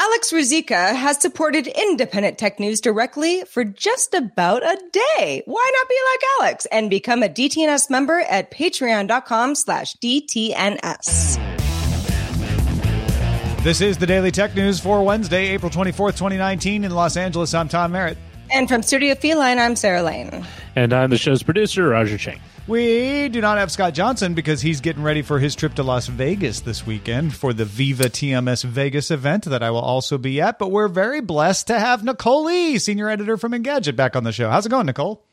Alex Ruzicka has supported independent tech news directly for just about a day. Why not be like Alex and become a DTNS member at patreon.com slash DTNS. This is the Daily Tech News for Wednesday, April 24th, 2019 in Los Angeles. I'm Tom Merritt. And from Studio Feline, I'm Sarah Lane. And I'm the show's producer, Roger Chang. We do not have Scott Johnson because he's getting ready for his trip to Las Vegas this weekend for the Viva TMS Vegas event that I will also be at. But we're very blessed to have Nicole Lee, senior editor from Engadget, back on the show. How's it going, Nicole?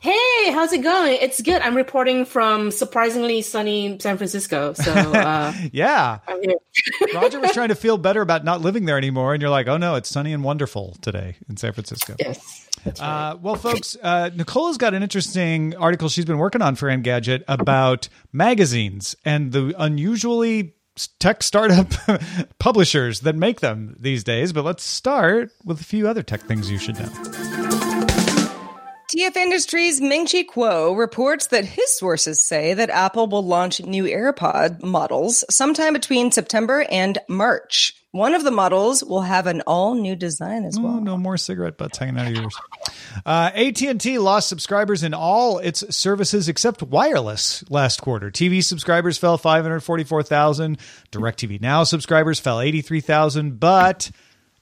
Hey, how's it going? It's good. I'm reporting from surprisingly sunny San Francisco. So, uh, yeah. Roger was trying to feel better about not living there anymore. And you're like, oh no, it's sunny and wonderful today in San Francisco. Yes. Right. Uh, well, folks, uh, Nicole's got an interesting article she's been working on for Engadget about magazines and the unusually tech startup publishers that make them these days. But let's start with a few other tech things you should know. TF Industries Ming Chi Kuo reports that his sources say that Apple will launch new AirPod models sometime between September and March. One of the models will have an all new design as well. Oh, no more cigarette butts hanging out of yours. Uh, AT&T lost subscribers in all its services except wireless last quarter. TV subscribers fell 544,000. DirecTV Now subscribers fell 83,000, but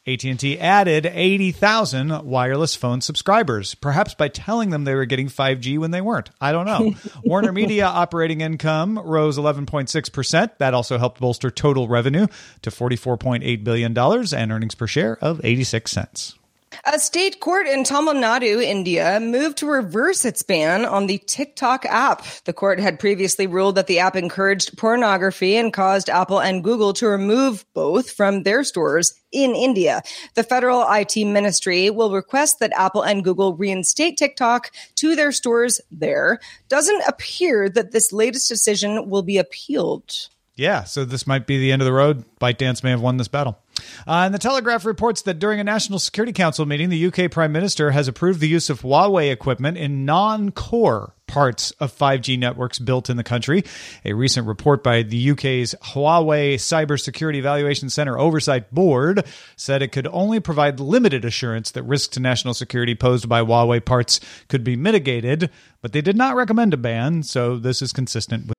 AT&T added 80,000 wireless phone subscribers, perhaps by telling them they were getting 5G when they weren't. I don't know. Warner Media operating income rose 11.6%. That also helped bolster total revenue to $44.8 billion and earnings per share of 86 cents. A state court in Tamil Nadu, India, moved to reverse its ban on the TikTok app. The court had previously ruled that the app encouraged pornography and caused Apple and Google to remove both from their stores in India. The federal IT ministry will request that Apple and Google reinstate TikTok to their stores there. Doesn't appear that this latest decision will be appealed. Yeah, so this might be the end of the road. ByteDance may have won this battle. Uh, and the Telegraph reports that during a National Security Council meeting, the UK Prime Minister has approved the use of Huawei equipment in non core parts of 5G networks built in the country. A recent report by the UK's Huawei Cybersecurity Evaluation Center Oversight Board said it could only provide limited assurance that risks to national security posed by Huawei parts could be mitigated, but they did not recommend a ban, so this is consistent with.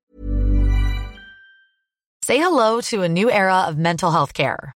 Say hello to a new era of mental health care.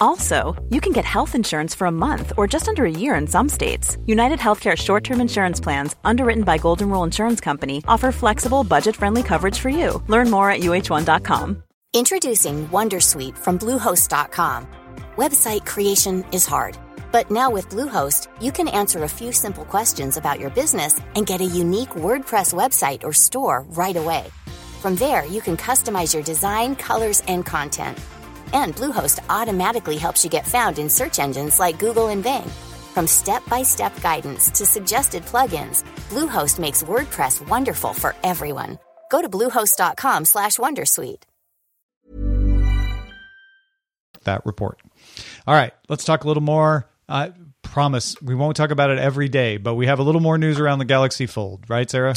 Also, you can get health insurance for a month or just under a year in some states. United Healthcare short term insurance plans, underwritten by Golden Rule Insurance Company, offer flexible, budget friendly coverage for you. Learn more at uh1.com. Introducing Wondersuite from Bluehost.com. Website creation is hard But now with Bluehost, you can answer a few simple questions about your business and get a unique WordPress website or store right away. From there, you can customize your design, colors, and content. And Bluehost automatically helps you get found in search engines like Google and Bing. From step-by-step guidance to suggested plugins, Bluehost makes WordPress wonderful for everyone. Go to bluehost.com/wondersuite. that report. All right, let's talk a little more. I promise we won't talk about it every day, but we have a little more news around the Galaxy Fold, right, Sarah?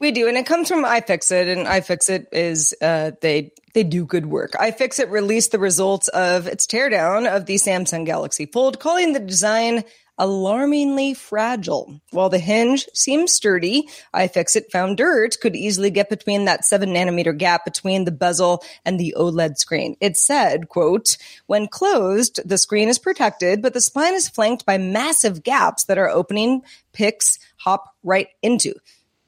We do, and it comes from iFixit, and iFixit is uh, they they do good work. iFixit released the results of its teardown of the Samsung Galaxy Fold, calling the design alarmingly fragile. While the hinge seems sturdy, iFixit found dirt could easily get between that seven nanometer gap between the bezel and the OLED screen. It said, quote, when closed, the screen is protected, but the spine is flanked by massive gaps that are opening picks hop right into.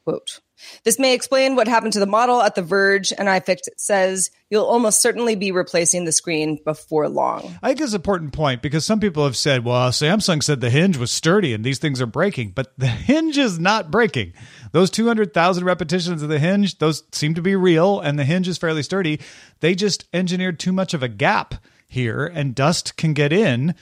Quote. This may explain what happened to the model at The Verge, and iFixit says you'll almost certainly be replacing the screen before long. I think it's an important point because some people have said, well, Samsung said the hinge was sturdy and these things are breaking, but the hinge is not breaking. Those 200,000 repetitions of the hinge, those seem to be real, and the hinge is fairly sturdy. They just engineered too much of a gap here, and dust can get in.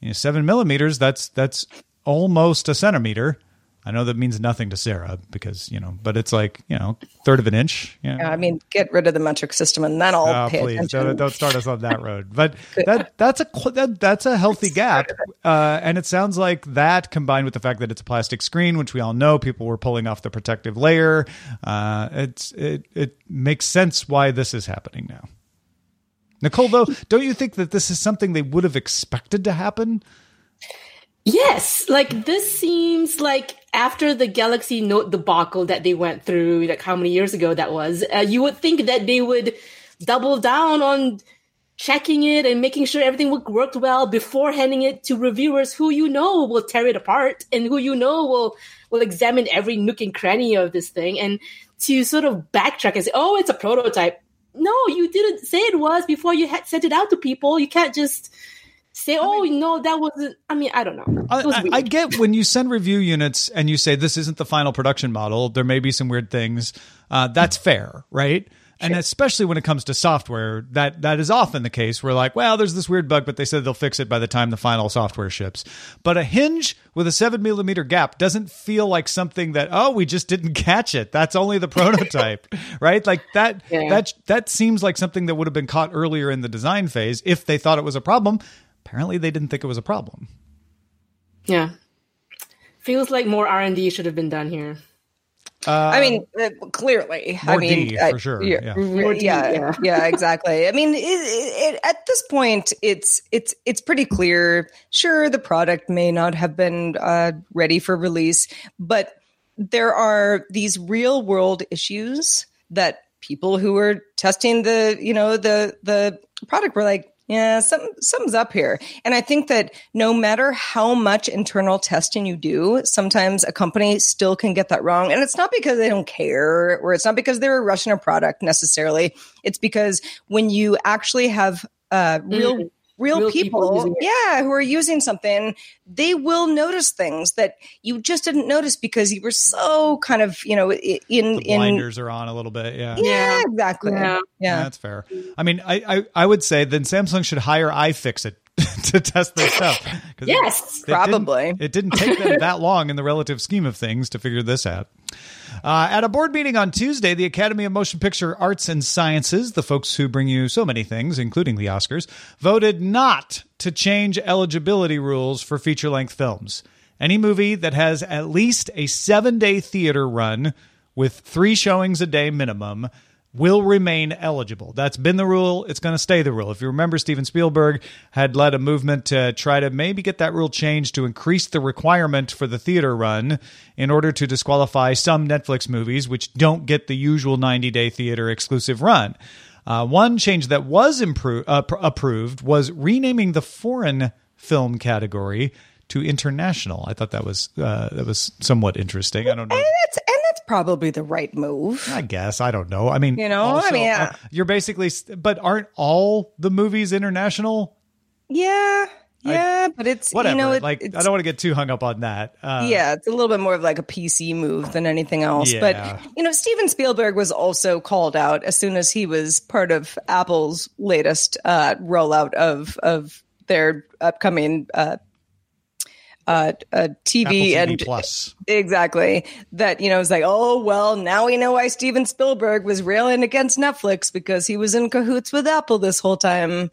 You know, seven millimeters, that's that's almost a centimeter. I know that means nothing to Sarah because you know, but it's like you know, third of an inch. You know. Yeah, I mean, get rid of the metric system, and then I'll Oh, pay please attention. don't, don't start us on that road. But that that's a that, that's a healthy gap, uh, and it sounds like that combined with the fact that it's a plastic screen, which we all know people were pulling off the protective layer. Uh, it's it it makes sense why this is happening now. Nicole, though, don't you think that this is something they would have expected to happen? Yes, like this seems like after the Galaxy Note debacle that they went through, like how many years ago that was, uh, you would think that they would double down on checking it and making sure everything worked well before handing it to reviewers who you know will tear it apart and who you know will will examine every nook and cranny of this thing and to sort of backtrack and say, "Oh, it's a prototype." No, you didn't say it was before you had sent it out to people. You can't just say, "Oh, no, that wasn't." I mean, I don't know. I, I- I get when you send review units and you say this isn't the final production model. There may be some weird things. Uh, that's fair, right? And especially when it comes to software, that that is often the case. We're like, well, there's this weird bug, but they said they'll fix it by the time the final software ships. But a hinge with a seven millimeter gap doesn't feel like something that oh, we just didn't catch it. That's only the prototype, right? Like that. Yeah. That that seems like something that would have been caught earlier in the design phase if they thought it was a problem. Apparently, they didn't think it was a problem. Yeah. Feels like more R and D should have been done here. I mean, uh, clearly. I mean, D, I- for sure, Yeah, yeah. re- D, yeah, yeah. yeah, exactly. I mean, it, it, it, at this point, it's it's it's pretty clear. Sure, the product may not have been uh, ready for release, but there are these real world issues that people who were testing the you know the the product were like yeah some something's up here. And i think that no matter how much internal testing you do sometimes a company still can get that wrong. And it's not because they don't care or it's not because they're rushing a product necessarily. It's because when you actually have uh, real Mm. Real, Real people people, yeah who are using something they will notice things that you just didn't notice because you were so kind of you know in The in blinders are on a little bit. Yeah. yeah, Yeah. exactly Yeah. yeah. That's fair. I mean, I, I, I would say then Samsung should hire iFixit to test their stuff. 'Cause Yes, it didn't- probably. It didn't take them that long in the relative scheme of things to figure this out. Uh, at a board meeting on Tuesday, the Academy of Motion Picture Arts and Sciences, the folks who bring you so many things, including the Oscars, voted not to change eligibility rules for feature length films. Any movie that has at least a seven day theater run with three showings a day minimum will remain eligible. That's been the rule. It's going to stay the rule. If you remember, Steven Spielberg had led a movement to try to maybe get that rule changed to increase the requirement for the theater run in order to disqualify some Netflix movies which don't get the usual 90 day theater exclusive run. Uh, one change that was impro- uh, pr- approved was renaming the foreign film category to international. I thought that was uh, that was somewhat interesting. I don't know. and probably the right move I guess I don't know. I mean, You know, I mean, uh, you're basically, but aren't all the movies international? yeah Yeah, but it's whatever. You know, it, like it's, I don't want to get too hung up on that. Uh, yeah, it's a little bit more of like a PC move than anything else. Yeah. But you know, Steven Spielberg was also called out as soon as he was part of Apple's latest uh, rollout of of their upcoming uh, uh, uh, TV, TV and Plus. exactly that. You know, it's like, oh well, now we know why Steven Spielberg was railing against Netflix because he was in cahoots with Apple this whole time.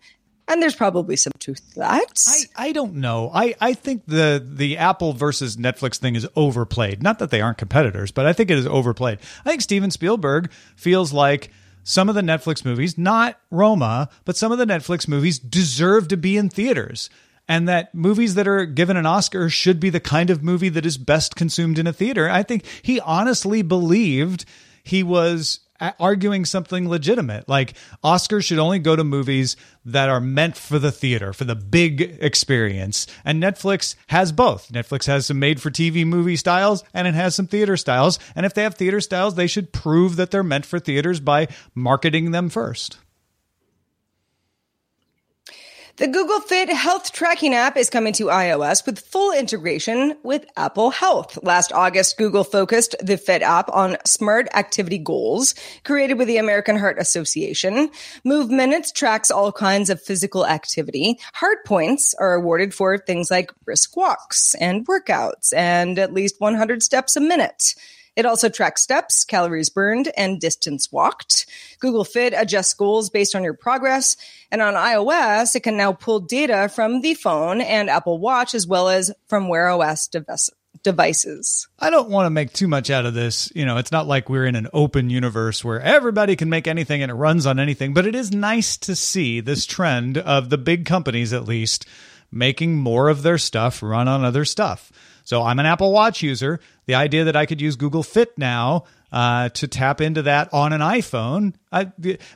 And there's probably some truth to that. I, I don't know. I, I think the the Apple versus Netflix thing is overplayed. Not that they aren't competitors, but I think it is overplayed. I think Steven Spielberg feels like some of the Netflix movies, not Roma, but some of the Netflix movies deserve to be in theaters. And that movies that are given an Oscar should be the kind of movie that is best consumed in a theater. I think he honestly believed he was uh, arguing something legitimate. Like Oscars should only go to movies that are meant for the theater, for the big experience. And Netflix has both. Netflix has some made for TV movie styles and it has some theater styles. And if they have theater styles, they should prove that they're meant for theaters by marketing them first. The Google Fit health tracking app is coming to iOS with full integration with Apple Health. Last August, Google focused the Fit app on smart activity goals created with the American Heart Association. Move Minutes tracks all kinds of physical activity. Heart points are awarded for things like brisk walks and workouts and at least 100 steps a minute. It also tracks steps, calories burned, and distance walked. Google Fit adjusts goals based on your progress. And on iOS, it can now pull data from the phone and Apple Watch as well as from Wear OS device- devices. I don't want to make too much out of this. You know, it's not like we're in an open universe where everybody can make anything and it runs on anything, but it is nice to see this trend of the big companies, at least, making more of their stuff run on other stuff. So I'm an Apple Watch user. The idea that I could use Google Fit now uh, to tap into that on an iPhone I,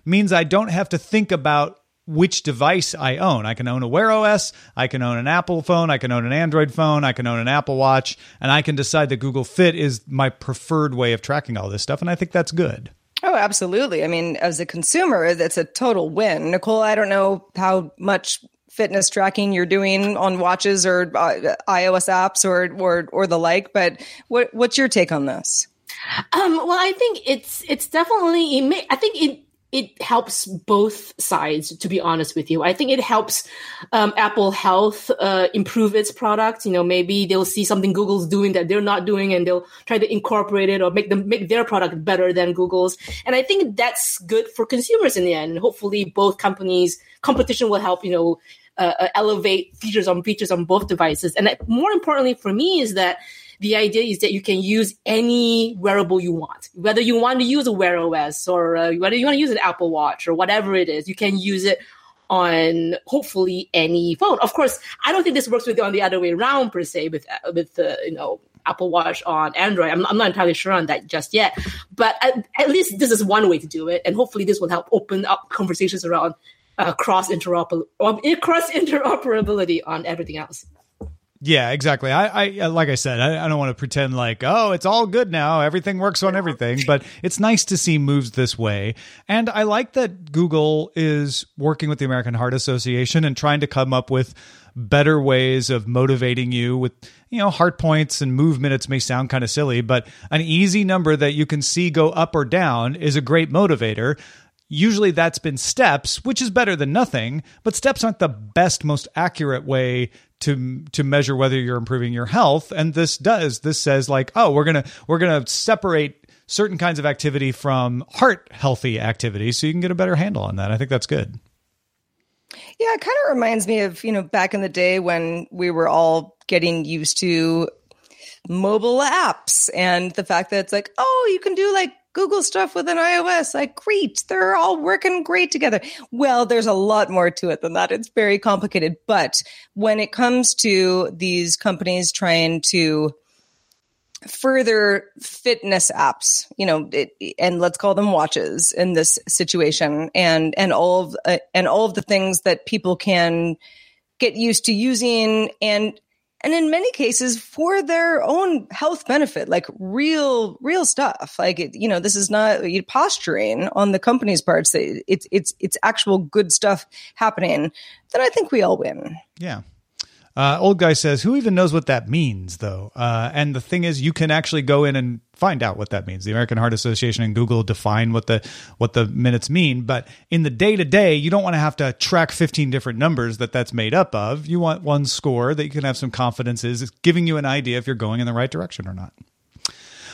means I don't have to think about which device I own. I can own a Wear OS, I can own an Apple phone, I can own an Android phone, I can own an Apple Watch, and I can decide that Google Fit is my preferred way of tracking all this stuff. And I think that's good. Oh, absolutely. I mean, as a consumer, that's a total win. Nicole, I don't know how much fitness tracking you're doing on watches or uh, iOS apps or or or the like, but what what's your take on this? Um, well, I think it's it's definitely I think it it helps both sides. To be honest with you, I think it helps um, Apple Health uh, improve its product. You know, maybe they'll see something Google's doing that they're not doing, and they'll try to incorporate it or make them make their product better than Google's. And I think that's good for consumers in the end. Hopefully, both companies competition will help. You know. Uh, uh, elevate features on features on both devices. And that, more importantly for me is that the idea is that you can use any wearable you want, whether you want to use a Wear OS or uh, whether you want to use an Apple Watch or whatever it is, you can use it on hopefully any phone. Of course, I don't think this works with on the other way around per se with uh, with the you know Apple Watch on Android. I'm, I'm not entirely sure on that just yet, but at, at least this is one way to do it, and hopefully this will help open up conversations around uh, cross interoperability, cross interoperability on everything else. Yeah, exactly. I, I like I said, I, I don't want to pretend like, oh, it's all good now. Everything works on everything, but it's nice to see moves this way. And I like that Google is working with the American Heart Association and trying to come up with better ways of motivating you with, you know, heart points and move minutes may sound kind of silly, but an easy number that you can see go up or down is a great motivator. Usually that's been steps, which is better than nothing, but steps aren't the best, most accurate way to to measure whether you're improving your health. And this does. This says like, oh, we're gonna we're gonna separate certain kinds of activity from heart healthy activity so you can get a better handle on that. I think that's good. Yeah, it kind of reminds me of, you know, back in the day when we were all getting used to mobile apps and the fact that it's like, oh, you can do like Google stuff with an iOS. Like, great. They're all working great together. Well, there's a lot more to it than that. It's very complicated. But when it comes to these companies trying to further fitness apps, you know, it, and let's call them watches in this situation and, and all of, uh, and all of the things that people can get used to using and and in many cases for their own health benefit like real real stuff like it, you know this is not posturing on the company's parts it's it's it's actual good stuff happening then i think we all win Yeah. Uh, old guy says, "Who even knows what that means, though?" Uh, and the thing is, you can actually go in and find out what that means. The American Heart Association and Google define what the what the minutes mean, but in the day to day, you don't want to have to track 15 different numbers that that's made up of. You want one score that you can have some confidence is giving you an idea if you're going in the right direction or not.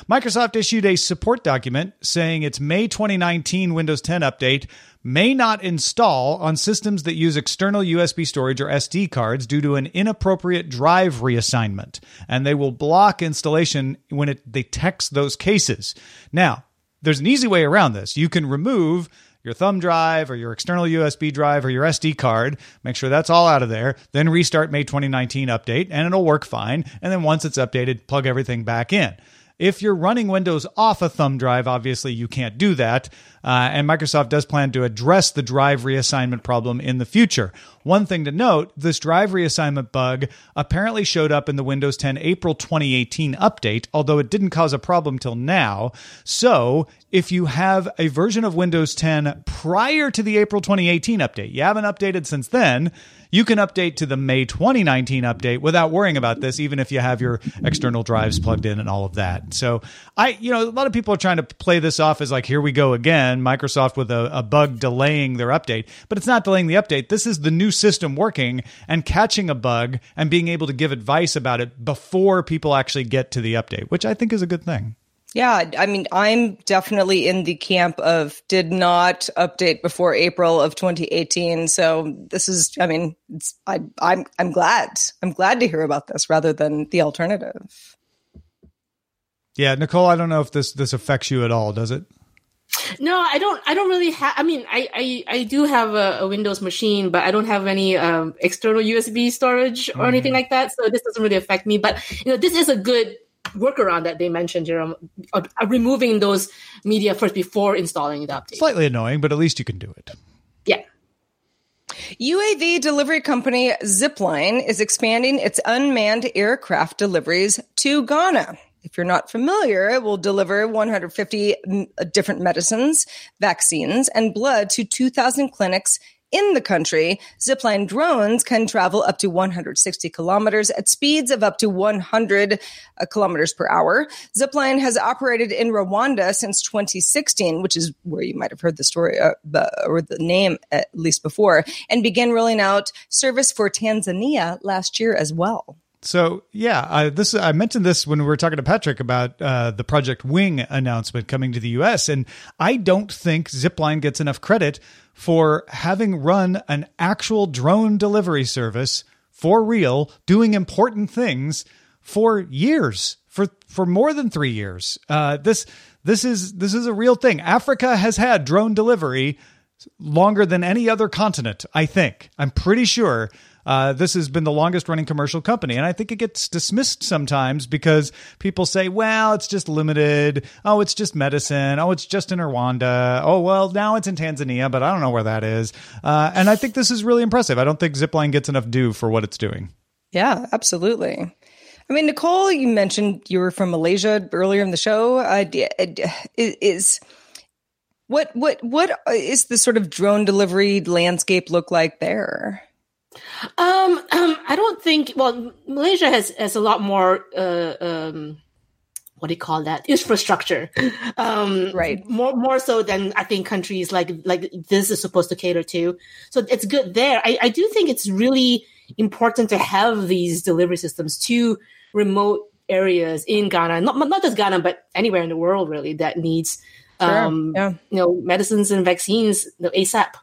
Microsoft issued a support document saying its May 2019 Windows 10 update may not install on systems that use external USB storage or SD cards due to an inappropriate drive reassignment, and they will block installation when it detects those cases. Now, there's an easy way around this. You can remove your thumb drive or your external USB drive or your SD card, make sure that's all out of there, then restart May 2019 update, and it'll work fine. And then once it's updated, plug everything back in. If you're running Windows off a thumb drive, obviously you can't do that. Uh, and Microsoft does plan to address the drive reassignment problem in the future. One thing to note this drive reassignment bug apparently showed up in the Windows 10 April 2018 update, although it didn't cause a problem till now. So if you have a version of Windows 10 prior to the April 2018 update, you haven't updated since then you can update to the May 2019 update without worrying about this, even if you have your external drives plugged in and all of that. So I, you know, a lot of people are trying to play this off as like, here we go again, Microsoft with a, a bug delaying their update, but it's not delaying the update. This is the new system working and catching a bug and being able to give advice about it before people actually get to the update, which I think is a good thing. Yeah, I mean, I'm definitely in the camp of did not update before April of 2018. So this is, I mean, I, I'm I'm glad. I'm glad to hear about this rather than the alternative. Yeah, Nicole, I don't know if this this affects you at all. Does it? No, I don't. I don't really have. I mean, I, I I do have a, a Windows machine, but I don't have any um, external USB storage or mm. anything like that. So this doesn't really affect me. But you know, this is a good workaround that they mentioned, Jerome, uh, removing those media first before installing the update. Slightly annoying, but at least you can do it. Yeah. UAV delivery company Zipline is expanding its unmanned aircraft deliveries to Ghana. If you're not familiar, it will deliver 150 different medicines, vaccines, and blood to 2,000 clinics in the country, zipline drones can travel up to 160 kilometers at speeds of up to 100 uh, kilometers per hour. Zipline has operated in Rwanda since 2016, which is where you might have heard the story uh, or the name at least before, and began rolling out service for Tanzania last year as well. So yeah, I, this I mentioned this when we were talking to Patrick about uh, the Project Wing announcement coming to the U.S. and I don't think Zipline gets enough credit for having run an actual drone delivery service for real, doing important things for years, for for more than three years. Uh, this this is this is a real thing. Africa has had drone delivery longer than any other continent. I think I'm pretty sure uh, this has been the longest running commercial company. And I think it gets dismissed sometimes because people say, well, it's just limited. Oh, it's just medicine. Oh, it's just in Rwanda. Oh, well, now it's in Tanzania, but I don't know where that is. Uh, and I think this is really impressive. I don't think Zipline gets enough due for what it's doing. Yeah, absolutely. I mean, Nicole, you mentioned you were from Malaysia earlier in the show. Uh, is what what what is the sort of drone delivery landscape look like there? Um, um, I don't think. Well, Malaysia has has a lot more. Uh, um, what do you call that? Infrastructure, um, right? More more so than I think countries like like this is supposed to cater to. So it's good there. I, I do think it's really important to have these delivery systems to remote areas in Ghana, not not just Ghana, but anywhere in the world really that needs sure. um, yeah. you know medicines and vaccines you know, ASAP.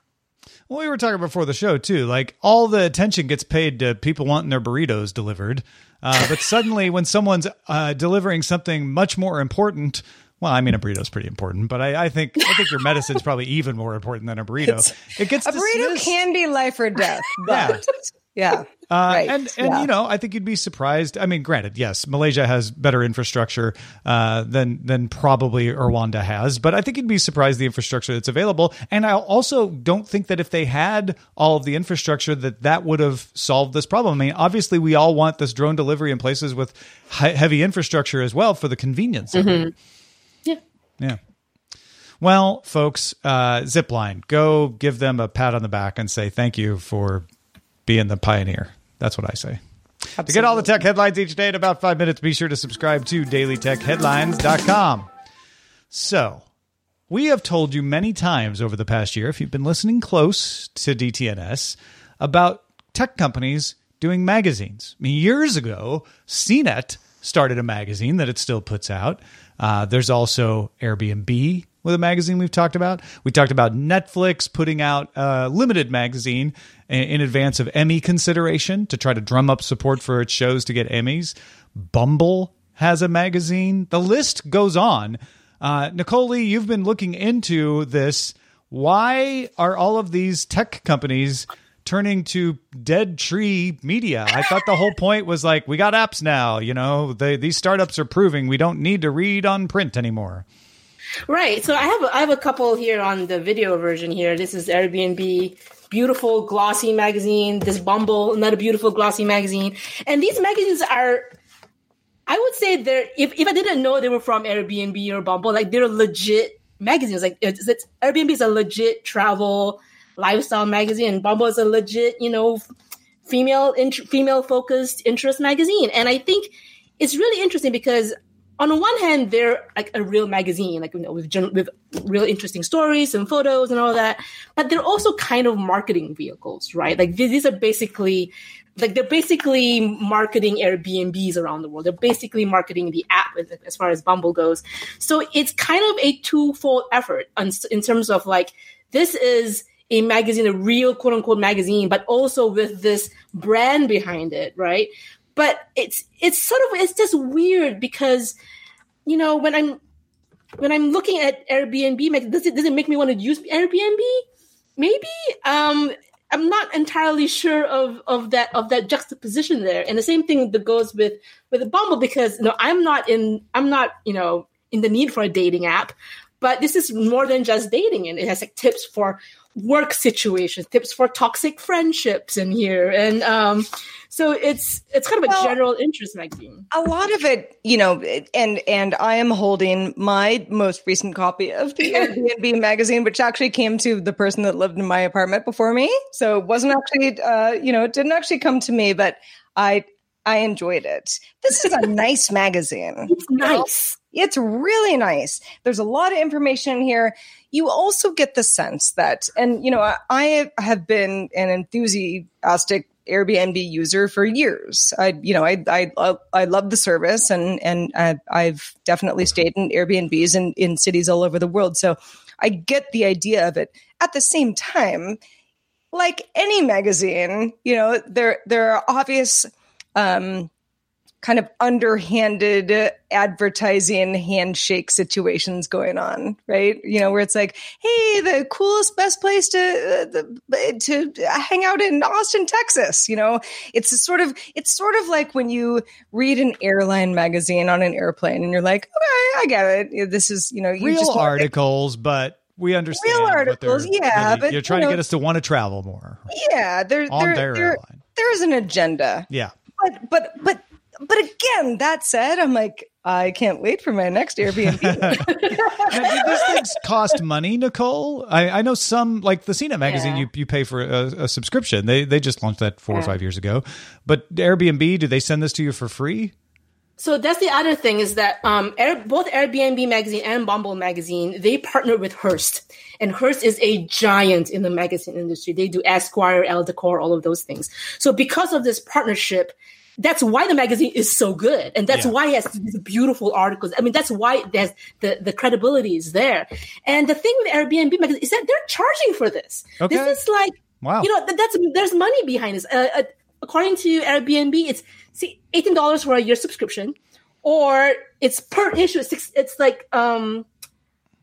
Well, we were talking before the show too. Like all the attention gets paid to people wanting their burritos delivered, uh, but suddenly when someone's uh, delivering something much more important, well, I mean, a burrito is pretty important, but I, I think I think your medicine's probably even more important than a burrito. It's, it gets a burrito dismissed. can be life or death, but yeah. Uh, right. And and yeah. you know, I think you'd be surprised. I mean, granted, yes, Malaysia has better infrastructure uh, than than probably Rwanda has, but I think you'd be surprised the infrastructure that's available. And I also don't think that if they had all of the infrastructure, that that would have solved this problem. I mean, obviously, we all want this drone delivery in places with heavy infrastructure as well for the convenience. Mm-hmm. Yeah. Yeah. Well, folks, uh, Zipline, go give them a pat on the back and say thank you for being the pioneer. That's what I say. To get all the tech headlines each day in about five minutes, be sure to subscribe to dailytechheadlines.com. So, we have told you many times over the past year, if you've been listening close to DTNS, about tech companies doing magazines. I mean, years ago, CNET started a magazine that it still puts out. Uh, there's also Airbnb with a magazine we've talked about. We talked about Netflix putting out a limited magazine in, advance of Emmy consideration to try to drum up support for its shows to get Emmys. Bumble has a magazine. The list goes on. Uh, Nicole you've been looking into this. Why are all of these tech companies turning to dead tree media? I thought the whole point was like, we got apps now. You know, they, these startups are proving we don't need to read on print anymore. Right. So I have I have a couple here on the video version here. This is Airbnb, beautiful glossy magazine. This Bumble, another beautiful glossy magazine. And these magazines are I would say they're if, if I didn't know they were from Airbnb or Bumble, like they're legit magazines. Like it's, it's Airbnb is a legit travel lifestyle magazine, Bumble is a legit, you know, female int- female focused interest magazine. And I think it's really interesting because on one hand, they're like a real magazine, like you know, with with real interesting stories and photos and all that. But they're also kind of marketing vehicles, right? Like these are basically like they're basically marketing Airbnbs around the world. They're basically marketing the app as far as Bumble goes. So it's kind of a twofold effort in terms of like this is a magazine, a real quote unquote magazine, but also with this brand behind it, right? But it's it's sort of it's just weird because you know when I'm when I'm looking at Airbnb, does it does it make me want to use Airbnb? Maybe. Um, I'm not entirely sure of of that of that juxtaposition there. And the same thing that goes with with Bumble because you know I'm not in I'm not you know in the need for a dating app, but this is more than just dating, and it has like tips for work situations, tips for toxic friendships in here, and um, so it's it's kind of a general interest magazine. A lot of it, you know, and and I am holding my most recent copy of the Airbnb magazine, which actually came to the person that lived in my apartment before me. So it wasn't actually, uh, you know, it didn't actually come to me, but I I enjoyed it. This is a nice magazine. It's nice. It's really nice. There's a lot of information in here. You also get the sense that, and you know, I have been an enthusiastic Airbnb user for years. I, you know, I, I, I love the service and, and I, I've definitely stayed in Airbnbs in, in cities all over the world. So I get the idea of it. At the same time, like any magazine, you know, there, there are obvious, um, kind of underhanded advertising handshake situations going on, right? You know, where it's like, hey, the coolest, best place to uh, to hang out in Austin, Texas. You know, it's sort of it's sort of like when you read an airline magazine on an airplane, and you're like, okay, I get it. This is you know, you real just articles, but we understand real articles, yeah. Really, but you're trying you know, to get us to want to travel more. Yeah, there, on there, their there, airline. There's an agenda. Yeah, but but but but again, that said, I'm like, I can't wait for my next Airbnb. now, do these things cost money, Nicole? I, I know some, like the CNET magazine, Yeah. you, you pay for a, a subscription. They they just launched that four or five years ago. But Airbnb, do they send this to you for free? So that's the other thing is that um, Air, both Airbnb magazine and Bumble magazine they partner with Hearst, and Hearst is a giant in the magazine industry. They do Esquire, Elle Decor, all of those things. So because of this partnership, that's why the magazine is so good, and that's Yeah. why it has these beautiful articles. I mean, that's why there's the the credibility is there. And the thing with Airbnb magazine is that they're charging for this. Okay. This is like Wow. you know that, that's there's money behind this. Uh, uh, according to Airbnb, it's see eighteen dollars for a year subscription, or it's per issue. It's, Six, it's like um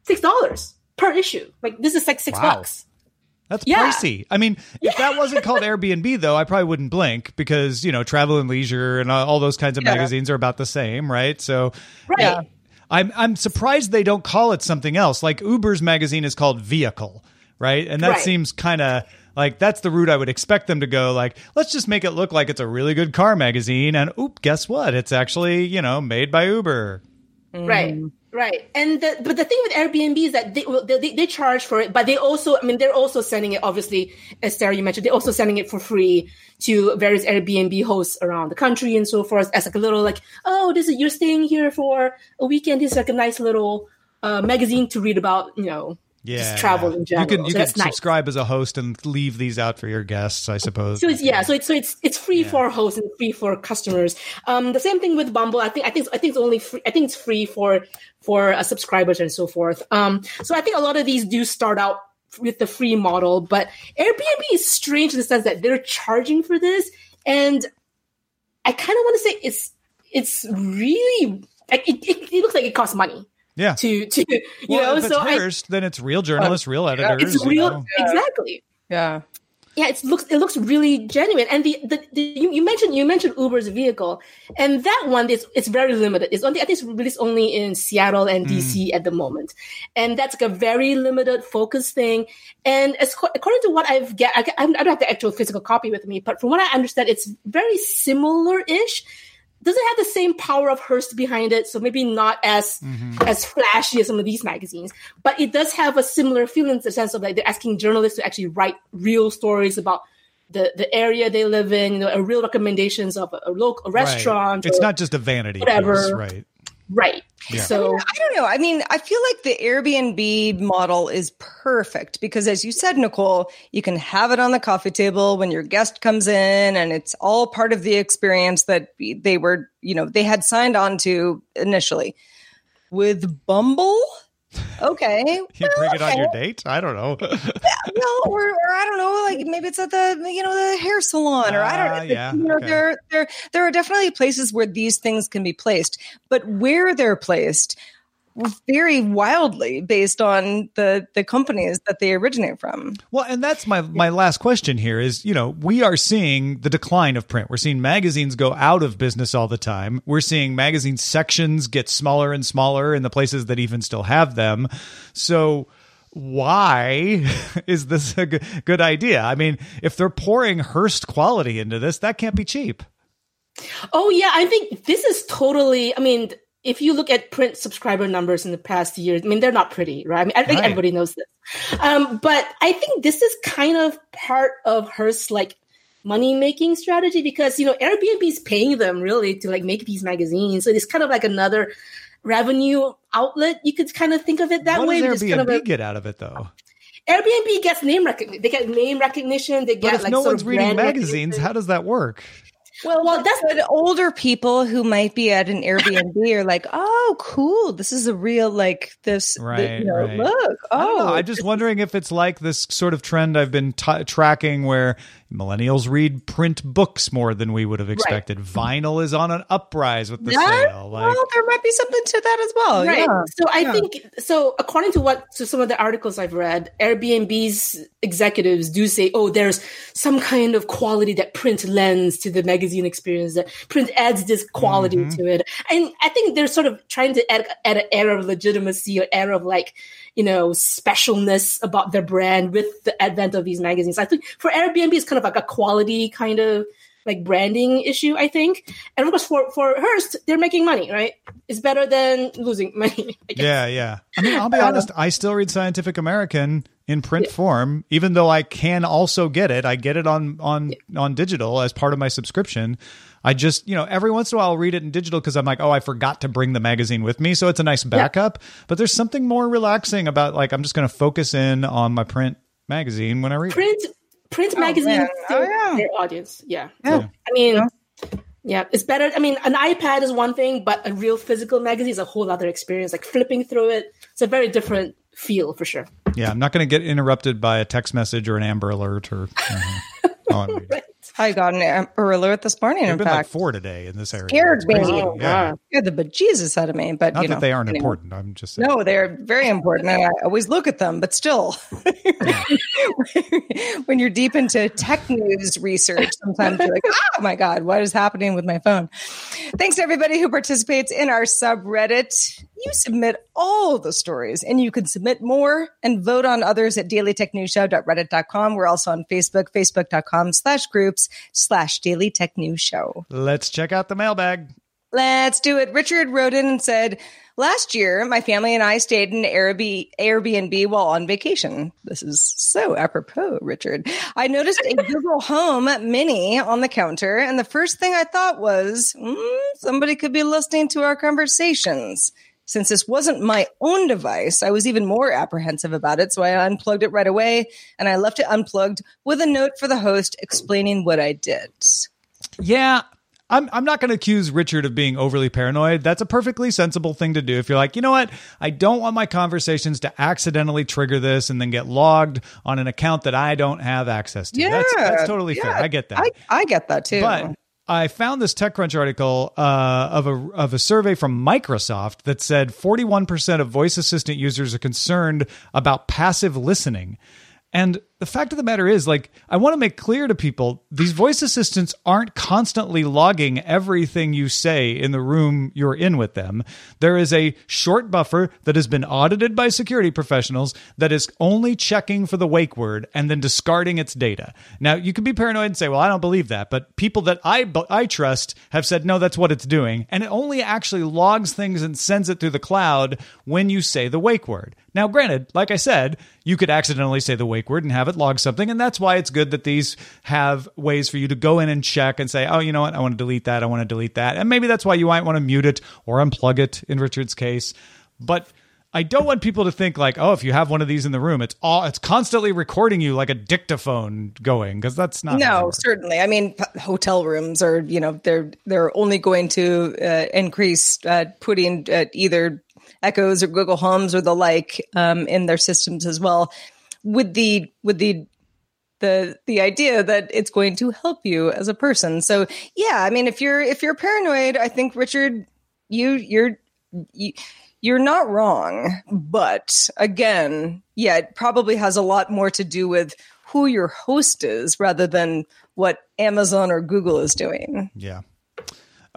six dollars per issue. Like this is like six Wow. bucks. That's Yeah. pricey. I mean, if that wasn't called Airbnb, though, I probably wouldn't blink because you know, Travel and Leisure and all all those kinds of Yeah. magazines are about the same, right? So, Right. Yeah. I'm I'm surprised they don't call it something else. Like Uber's magazine is called Vehicle, right? And that Right. seems kind of like that's the route I would expect them to go. Like, let's just make it look like it's a really good car magazine, and oop, guess what? It's actually you know made by Uber. Right. Mm. Right, and the, but the thing with Airbnb is that they, they they charge for it, but they also, I mean, they're also sending it. Obviously, as Sarah you mentioned, they're also sending it for free to various Airbnb hosts around the country and so forth, as like a little like, oh, this is you're staying here for a weekend. This is like a nice little uh, magazine to read about, you know, Yeah, just travel in general. You can you so can that's nice. subscribe as a host and leave these out for your guests, I suppose. So it's yeah, so it's so it's it's free for hosts and free for customers. Um, the same thing with Bumble. I think I think I think it's only free. I think it's free for for uh, subscribers and so forth. Um, so I think a lot of these do start out with the free model, but Airbnb is strange in the sense that they're charging for this, and I kind of want to say it's it's really like it, it, it looks like it costs money yeah. to to you well, know. if it's So I, Hearst, then it's real journalists, real editors. it's you real know. exactly. Yeah. Yeah, it looks it looks really genuine. And the, the, the you, you mentioned you mentioned Uber's vehicle, and that one is it's very limited. It's only I think it's released only in Seattle and DC mm. at the moment, and that's like a very limited focus thing. And as, according to what I've get, I, I don't have the actual physical copy with me, but from what I understand, it's very similar ish. Doesn't have the same power of Hearst behind it, so maybe not as mm-hmm. as flashy as some of these magazines. But it does have a similar feeling in the sense of like they're asking journalists to actually write real stories about the, the area they live in, you know, real recommendations of a, a local a Right. restaurant. It's not just a vanity whatever. piece, right? Right. Yeah. So I don't know. I mean, I feel like the Airbnb model is perfect because, as you said, Nicole, you can have it on the coffee table when your guest comes in, and it's all part of the experience that they were, you know, they had signed on to initially. With Bumble, okay, You bring it on your date? I don't know. well, or, or I don't know, like maybe it's at the you know the hair salon, or I don't Ah, know. yeah, you know, okay. there there there are definitely places where these things can be placed, but where they're placed very wildly based on the the companies that they originate from. Well, and that's my my last question here is, you know, we are seeing the decline of print. We're seeing magazines go out of business all the time. We're seeing magazine sections get smaller and smaller in the places that even still have them. So why is this a good idea? I mean, if they're pouring Hearst quality into this, that can't be cheap. Oh yeah, I think this is totally. I mean, if you look at print subscriber numbers in the past years, I mean, they're not pretty, right? I mean, I think Right. everybody knows this. Um, but I think this is kind of part of Hearst's like money making strategy because you know Airbnb is paying them really to like make these magazines, so it's kind of like another revenue outlet. You could kind of think of it that what way. does Just kind of Airbnb a- get out of it though? Airbnb gets name recognition. They get name recognition. They get But if like no sort one's of reading magazines, how does that work? Well, Well, that's but older people who might be at an Airbnb are like, "Oh, cool! This is a real like this. Right, you know, right. Look, I oh, know. I'm just wondering if it's like this sort of trend I've been t- tracking where millennials read print books more than we would have expected. Vinyl is on an uprise with the Yeah, sale. Like, well, there might be something to that as well. right. Yeah. So I Yeah. think so. According to what to some of the articles I've read, Airbnb's executives do say, "Oh, there's some kind of quality that print lends to the magazine experience. That print adds this quality Mm-hmm. to it." And I think they're sort of trying to add, add an air of legitimacy or air of like you know specialness about their brand with the advent of these magazines. I think for Airbnb, it's kind of like a quality kind of like branding issue, I think. And of course, for for Hearst, they're making money, right? It's better than losing money. Yeah, yeah. I mean, I'll be uh, honest. I still read Scientific American in print form, even though I can also get it. I get it on on on digital as part of my subscription. I just, you know, every once in a while I'll read it in digital because I'm like, oh, I forgot to bring the magazine with me, so it's a nice backup. But there's something more relaxing about like I'm just going to focus in on my print magazine when I read. it. Print print oh, magazines man. Oh, yeah. their audience. Yeah. Yeah. I mean, yeah, it's better. I mean, an iPad is one thing, but a real physical magazine is a whole other experience. Like flipping through it, it's a very different feel for sure. Yeah, I'm not going to get interrupted by a text message or an Amber Alert or. Oh, I'm reading. I got an Amber alert this morning. There've In been like fact, four today in this area. Scared me. Oh, Yeah. wow. scared the bejesus out of me. But Not you that they aren't anyway. important. I'm just saying. No, they're very important. And I always look at them, but still, when you're deep into tech news research, sometimes you're like, oh my God, what is happening with my phone? Thanks to everybody who participates in our subreddit. You submit all the stories and you can submit more and vote on others at dailytechnewsshow.reddit.com. We're also on Facebook, facebook.com slash groups slash daily tech news show. Let's check out the mailbag. Let's do it. Richard wrote in and said, Last year, my family and I stayed in Airbnb while on vacation. This is so apropos, Richard. I noticed a Google Home Mini on the counter, and the first thing I thought was, mm, somebody could be listening to our conversations. Since this wasn't my own device, I was even more apprehensive about it, so I unplugged it right away and I left it unplugged with a note for the host explaining what I did. Yeah, I'm I'm not going to accuse Richard of being overly paranoid. That's a perfectly sensible thing to do. If you're like, you know what, I don't want my conversations to accidentally trigger this and then get logged on an account that I don't have access to. Yeah, that's, that's totally yeah, fair. I get that. I, I get that too. But I found this TechCrunch article uh, of a of a survey from Microsoft that said 41% of voice assistant users are concerned about passive listening. And the fact of the matter is, like, I want to make clear to people these voice assistants aren't constantly logging everything you say in the room you're in with them. There is a short buffer that has been audited by security professionals that is only checking for the wake word and then discarding its data. Now, you can be paranoid and say, well, I don't believe that. But people that I, I trust have said, no, that's what it's doing. And it only actually logs things and sends it through the cloud when you say the wake word. Now, granted, like I said, you could accidentally say the wake word and have it log something. And that's why it's good that these have ways for you to go in and check and say, oh, you know what? I want to delete that. I want to delete that. And maybe that's why you might want to mute it or unplug it in Richard's case. But I don't want people to think like, oh, if you have one of these in the room, it's all it's constantly recording you like a dictaphone going because that's not. No, certainly. I mean, hotel rooms are you know they're they're only going to uh, increase uh, putting uh, either Echoes or Google Homes or the like um, in their systems as well, with the with the the the idea that it's going to help you as a person. So yeah, I mean, if you're if you're paranoid, I think Richard, you you're you, you're not wrong, but again, yeah, it probably has a lot more to do with who your host is rather than what Amazon or Google is doing. Yeah.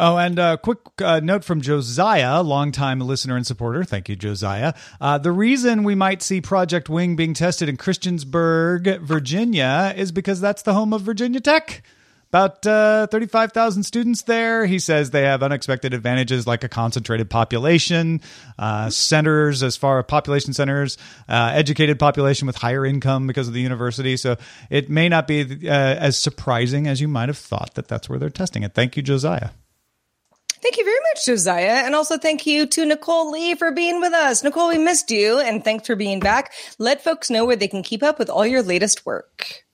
Oh, and a quick uh, note from Josiah, longtime listener and supporter. Thank you, Josiah. Uh, the reason we might see Project Wing being tested in Christiansburg, Virginia, is because that's the home of Virginia Tech. About uh, 35,000 students there. He says they have unexpected advantages like a concentrated population, uh, centers as far as population centers, uh, educated population with higher income because of the university. So it may not be uh, as surprising as you might have thought that that's where they're testing it. Thank you, Josiah. Thank you very much, Josiah. And also thank you to Nicole Lee for being with us. Nicole, we missed you and thanks for being back. Let folks know where they can keep up with all your latest work.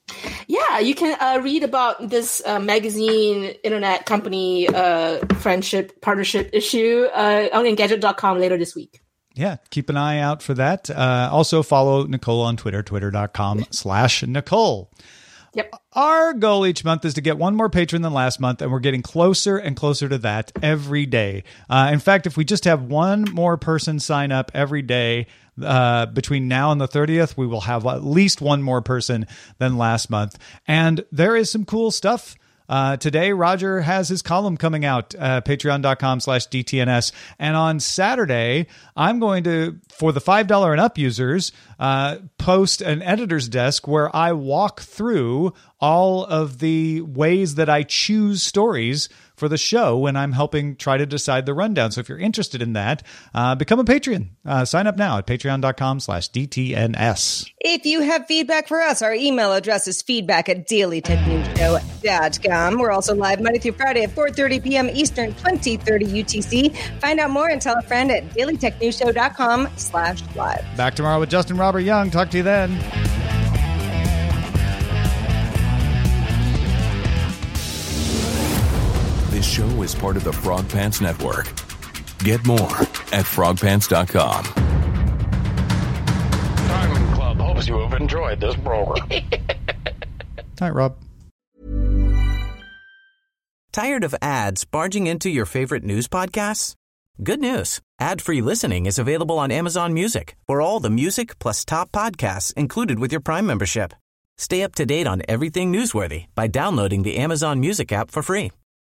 Yeah, you can uh, read about this uh, magazine, internet company, uh, friendship, partnership issue uh, on Engadget.com later this week. Yeah, keep an eye out for that. Uh, also follow Nicole on Twitter, twitter.com slash Nicole. Yep. Our goal each month is to get one more patron than last month, and we're getting closer and closer to that every day. Uh, in fact, if we just have one more person sign up every day uh, between now and the 30th, we will have at least one more person than last month. And there is some cool stuff uh, today, Roger has his column coming out, uh, patreon.com slash DTNS. And on Saturday, I'm going to, for the $5 and up users, uh, post an editor's desk where I walk through all of the ways that I choose stories for the show when I'm helping try to decide the rundown. So if you're interested in that, uh, become a Patreon. Uh, sign up now at patreon.com slash DTNS. If you have feedback for us, our email address is feedback at dailytechnewsshow.com. We're also live Monday through Friday at 4.30 p.m. Eastern, 2030 UTC. Find out more and tell a friend at dailytechnewsshow.com slash live. Back tomorrow with Justin Robert Young. Talk to you then. This show is part of the Frog Pants Network. Get more at frogpants.com. Diamond Club hopes you have enjoyed this program. Hi, Rob. Tired of ads barging into your favorite news podcasts? Good news. Ad-free listening is available on Amazon Music for all the music plus top podcasts included with your Prime membership. Stay up to date on everything newsworthy by downloading the Amazon Music app for free